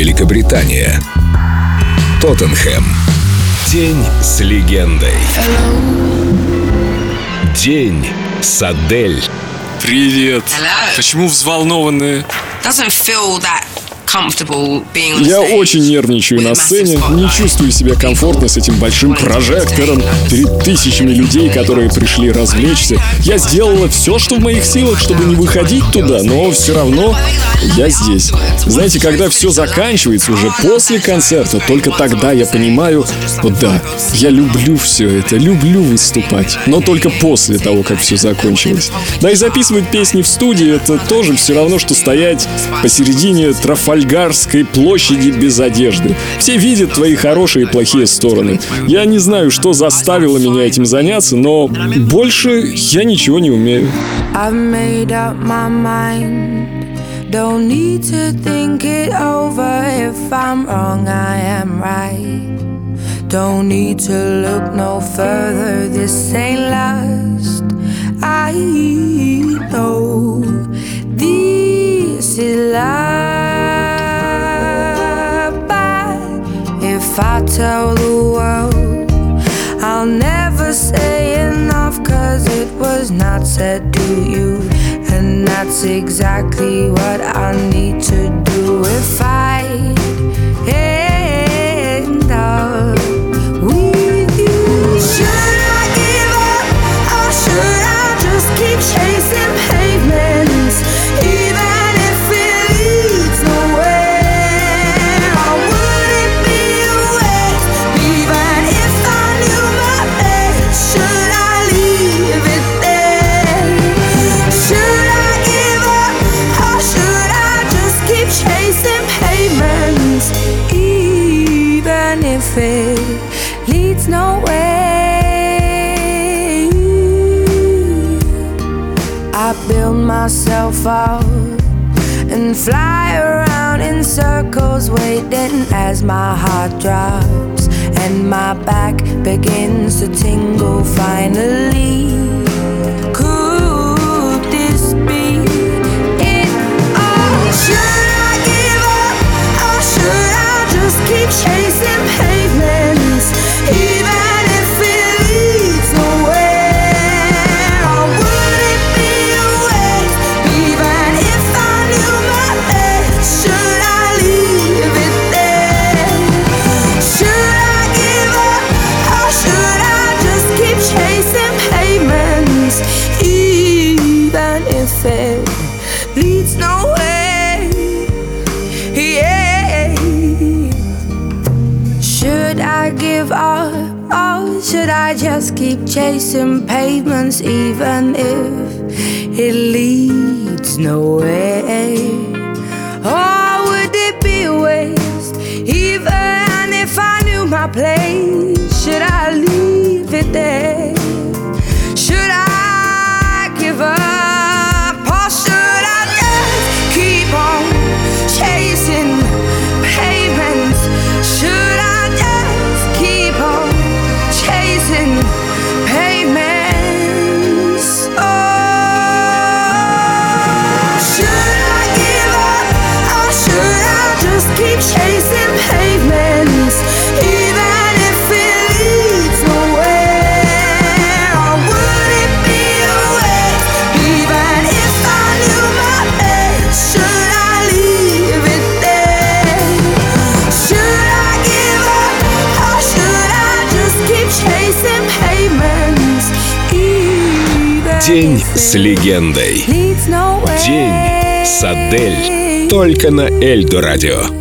Великобритания. Тоттенхэм. День с легендой. День с Адель. Привет. Hello. Почему? Doesn't feel that on Я очень нервничаю на сцене, не чувствую себя комфортно с этим большим прожектором перед тысячами людей, которые пришли развлечься. Я сделала все, что в моих силах, чтобы не выходить туда, но все равно я здесь. Знаете, когда все заканчивается уже после концерта, только тогда я понимаю, вот да, я люблю все это, люблю выступать, но только после того, как все закончилось. Да и записывать песни в студии, это тоже все равно, что стоять посередине Трафальгарской площади без одежды. Все видят твои хорошие и плохие стороны. Я не знаю, что заставило меня этим заняться, но больше я ничего не умею. I've made up my mind. Don't need to think it over. If I'm wrong, I am right. Don't need to look no further. This ain't last. I know this is love. I tell the world, I'll never say enough cause it was not said to you. And that's exactly what I need to do Even if it leads nowhere. I build myself up and fly around in circles, waiting as my heart drops and my back begins to tingle. Finally, it leads nowhere? Yeah. Should I give up or should I just keep chasing pavements even if it leads nowhere? Or would it be a waste even if I knew my place? День с легендой. День с Адель. Только на Эльдо радио.